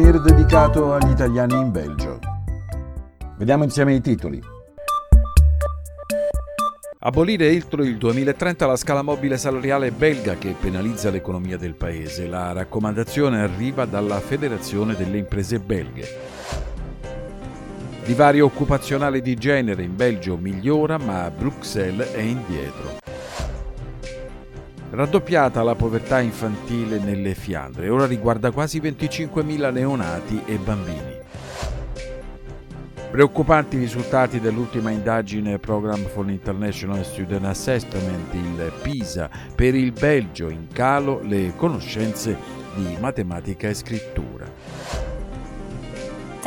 souvenir dedicato agli italiani in Belgio. Vediamo insieme i titoli. Abolire entro il 2030 la scala mobile salariale belga che penalizza l'economia del paese. La raccomandazione arriva dalla Federazione delle imprese belghe. Divario occupazionale di genere in Belgio migliora, ma Bruxelles è indietro. Raddoppiata la povertà infantile nelle Fiandre, ora riguarda quasi 25.000 neonati e bambini. Preoccupanti i risultati dell'ultima indagine Program for International Student Assessment, il PISA, per il Belgio in calo le conoscenze di matematica e scrittura.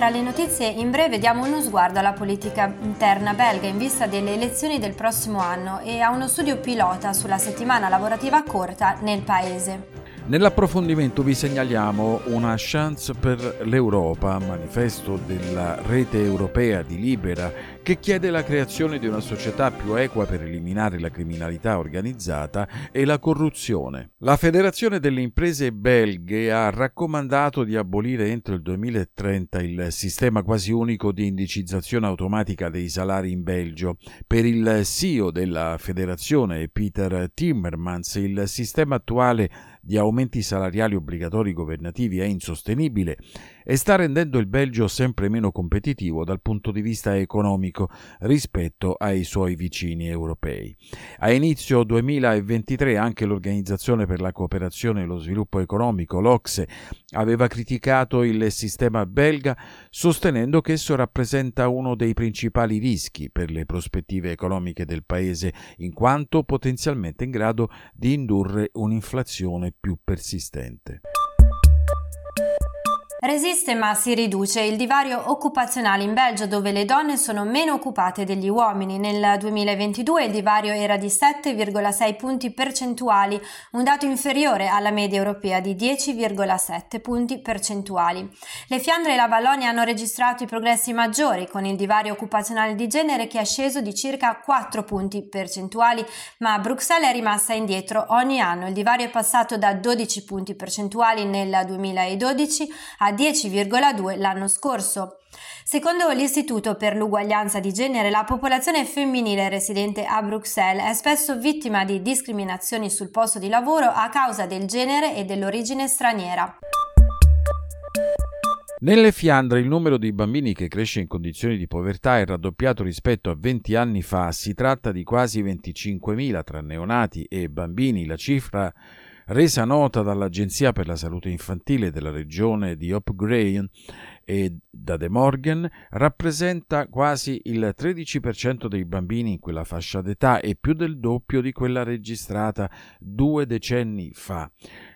Tra le notizie in breve diamo uno sguardo alla politica interna belga in vista delle elezioni del prossimo anno e a uno studio pilota sulla settimana lavorativa corta nel paese. Nell'approfondimento vi segnaliamo una chance per l'Europa, manifesto della rete europea di Libera, che chiede la creazione di una società più equa per eliminare la criminalità organizzata e la corruzione. La Federazione delle imprese belghe ha raccomandato di abolire entro il 2030 il sistema quasi unico di indicizzazione automatica dei salari in Belgio. Per il CEO della federazione, Peter Timmermans, il sistema attuale di aumenti salariali obbligatori governativi è insostenibile e sta rendendo il Belgio sempre meno competitivo dal punto di vista economico rispetto ai suoi vicini europei. A inizio 2023 anche l'Organizzazione per la cooperazione e lo sviluppo economico, l'Ocse, aveva criticato il sistema belga sostenendo che esso rappresenta uno dei principali rischi per le prospettive economiche del paese in quanto potenzialmente in grado di indurre un'inflazione più persistente. Resiste ma si riduce il divario occupazionale in Belgio dove le donne sono meno occupate degli uomini. Nel 2022 il divario era di 7,6 punti percentuali, un dato inferiore alla media europea di 10,7 punti percentuali. Le Fiandre e la Vallonia hanno registrato i progressi maggiori con il divario occupazionale di genere che è sceso di circa 4 punti percentuali, ma Bruxelles è rimasta indietro ogni anno. Il divario è passato da 12 punti percentuali nel 2012 a 10,2 l'anno scorso. Secondo l'Istituto per l'uguaglianza di genere, la popolazione femminile residente a Bruxelles è spesso vittima di discriminazioni sul posto di lavoro a causa del genere e dell'origine straniera. Nelle Fiandre il numero di bambini che cresce in condizioni di povertà è raddoppiato rispetto a 20 anni fa, si tratta di quasi 25.000 tra neonati e bambini, la cifra resa nota dall'Agenzia per la Salute Infantile della regione di Upgrade e da De Morgan, rappresenta quasi il 13% dei bambini in quella fascia d'età e più del doppio di quella registrata due decenni fa.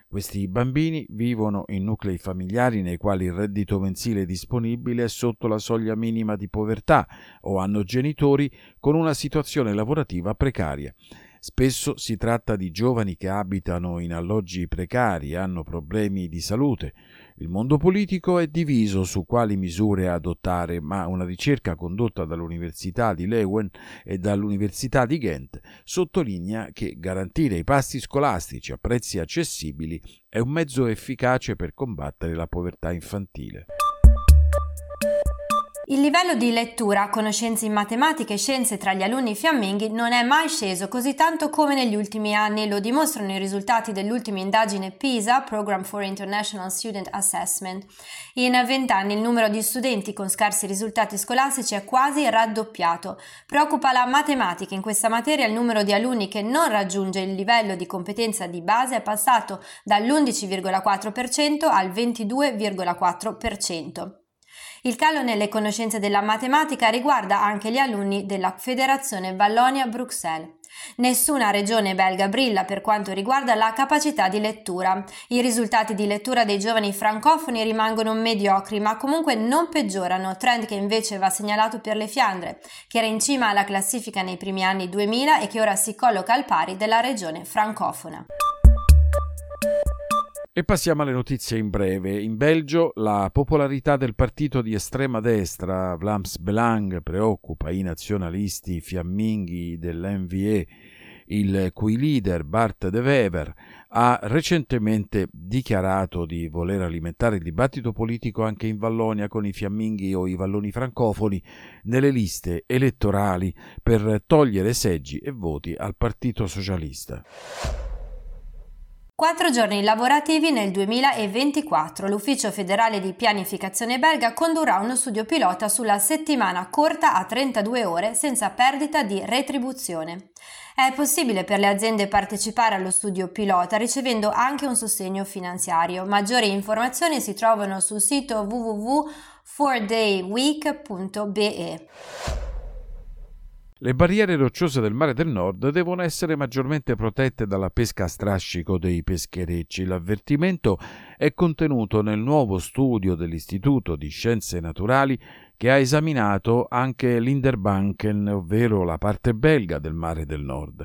Questi bambini vivono in nuclei familiari nei quali il reddito mensile disponibile è sotto la soglia minima di povertà o hanno genitori con una situazione lavorativa precaria. Spesso si tratta di giovani che abitano in alloggi precari, hanno problemi di salute. Il mondo politico è diviso su quali misure adottare, ma una ricerca condotta dall'Università di Leuven e dall'Università di Ghent sottolinea che garantire i pasti scolastici a prezzi accessibili è un mezzo efficace per combattere la povertà infantile. Il livello di lettura, conoscenze in matematica e scienze tra gli alunni fiamminghi non è mai sceso così tanto come negli ultimi anni, lo dimostrano i risultati dell'ultima indagine PISA, Program for International Student Assessment. In vent'anni il numero di studenti con scarsi risultati scolastici è quasi raddoppiato. Preoccupa la matematica, in questa materia il numero di alunni che non raggiunge il livello di competenza di base è passato dall'11,4% al 22,4%. Il calo nelle conoscenze della matematica riguarda anche gli alunni della Federazione Vallonia-Bruxelles. Nessuna regione belga brilla per quanto riguarda la capacità di lettura. I risultati di lettura dei giovani francofoni rimangono mediocri, ma comunque non peggiorano, trend che invece va segnalato per le Fiandre, che era in cima alla classifica nei primi anni 2000 e che ora si colloca al pari della regione francofona. E passiamo alle notizie in breve. In Belgio la popolarità del partito di estrema destra Vlaams Belang preoccupa i nazionalisti fiamminghi dell'NVE. il cui leader Bart De Wever ha recentemente dichiarato di voler alimentare il dibattito politico anche in Vallonia con i fiamminghi o i valloni francofoni nelle liste elettorali per togliere seggi e voti al Partito Socialista. Quattro giorni lavorativi nel 2024. L'Ufficio federale di pianificazione belga condurrà uno studio pilota sulla settimana corta a 32 ore senza perdita di retribuzione. È possibile per le aziende partecipare allo studio pilota ricevendo anche un sostegno finanziario. Maggiori informazioni si trovano sul sito www.4dayweek.be. Le barriere rocciose del mare del nord devono essere maggiormente protette dalla pesca a strascico dei pescherecci. L'avvertimento è contenuto nel nuovo studio dell'Istituto di Scienze Naturali che ha esaminato anche l'Inderbanken, ovvero la parte belga del mare del nord.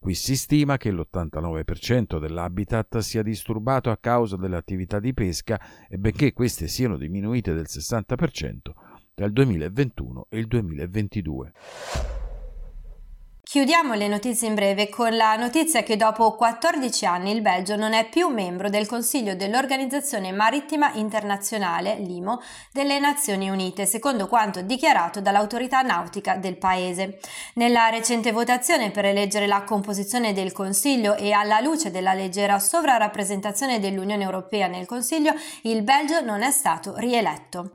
Qui si stima che l'89% dell'habitat sia disturbato a causa delle attività di pesca e benché queste siano diminuite del 60% tra il 2021 e il 2022. Chiudiamo le notizie in breve con la notizia che dopo 14 anni il Belgio non è più membro del Consiglio dell'Organizzazione Marittima Internazionale, l'IMO, delle Nazioni Unite, secondo quanto dichiarato dall'autorità nautica del paese. Nella recente votazione per eleggere la composizione del Consiglio e alla luce della leggera sovrarappresentazione dell'Unione Europea nel Consiglio, il Belgio non è stato rieletto.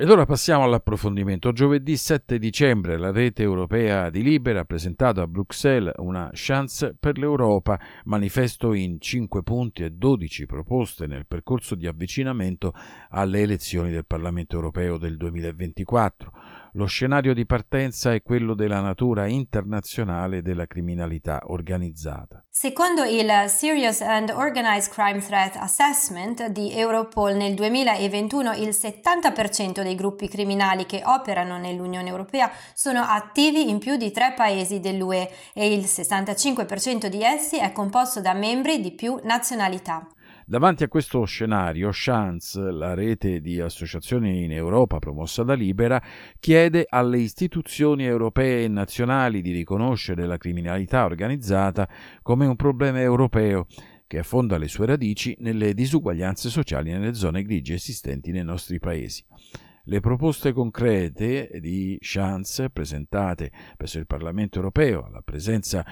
Ed ora passiamo all'approfondimento. Giovedì 7 dicembre la rete europea di Libera ha presentato a Bruxelles una chance per l'Europa, manifesto in 5 punti e 12 proposte nel percorso di avvicinamento alle elezioni del Parlamento europeo del 2024. Lo scenario di partenza è quello della natura internazionale della criminalità organizzata. Secondo il Serious and Organized Crime Threat Assessment di Europol nel 2021 il 70% dei gruppi criminali che operano nell'Unione Europea sono attivi in più di tre paesi dell'UE e il 65% di essi è composto da membri di più nazionalità. Davanti a questo scenario, Chance, la rete di associazioni in Europa promossa da Libera, chiede alle istituzioni europee e nazionali di riconoscere la criminalità organizzata come un problema europeo che affonda le sue radici nelle disuguaglianze sociali nelle zone grigie esistenti nei nostri paesi. Le proposte concrete di Chance presentate presso il Parlamento europeo alla presenza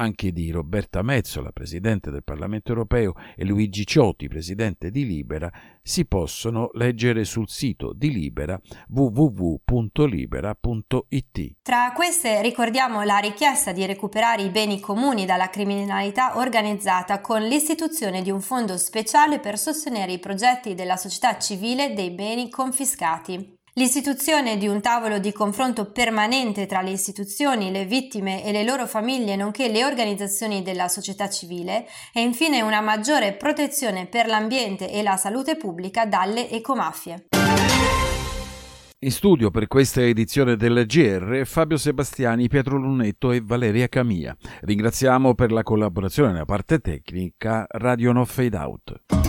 anche di Roberta Mezzola, Presidente del Parlamento europeo, e Luigi Cioti, Presidente di Libera, si possono leggere sul sito di Libera www.libera.it. Tra queste ricordiamo la richiesta di recuperare i beni comuni dalla criminalità organizzata con l'istituzione di un fondo speciale per sostenere i progetti della società civile dei beni confiscati. L'istituzione di un tavolo di confronto permanente tra le istituzioni, le vittime e le loro famiglie, nonché le organizzazioni della società civile, e infine una maggiore protezione per l'ambiente e la salute pubblica dalle ecomafie. In studio per questa edizione del GR Fabio Sebastiani, Pietro Lunetto e Valeria Camia. Ringraziamo per la collaborazione nella parte tecnica Radio No Fade Out.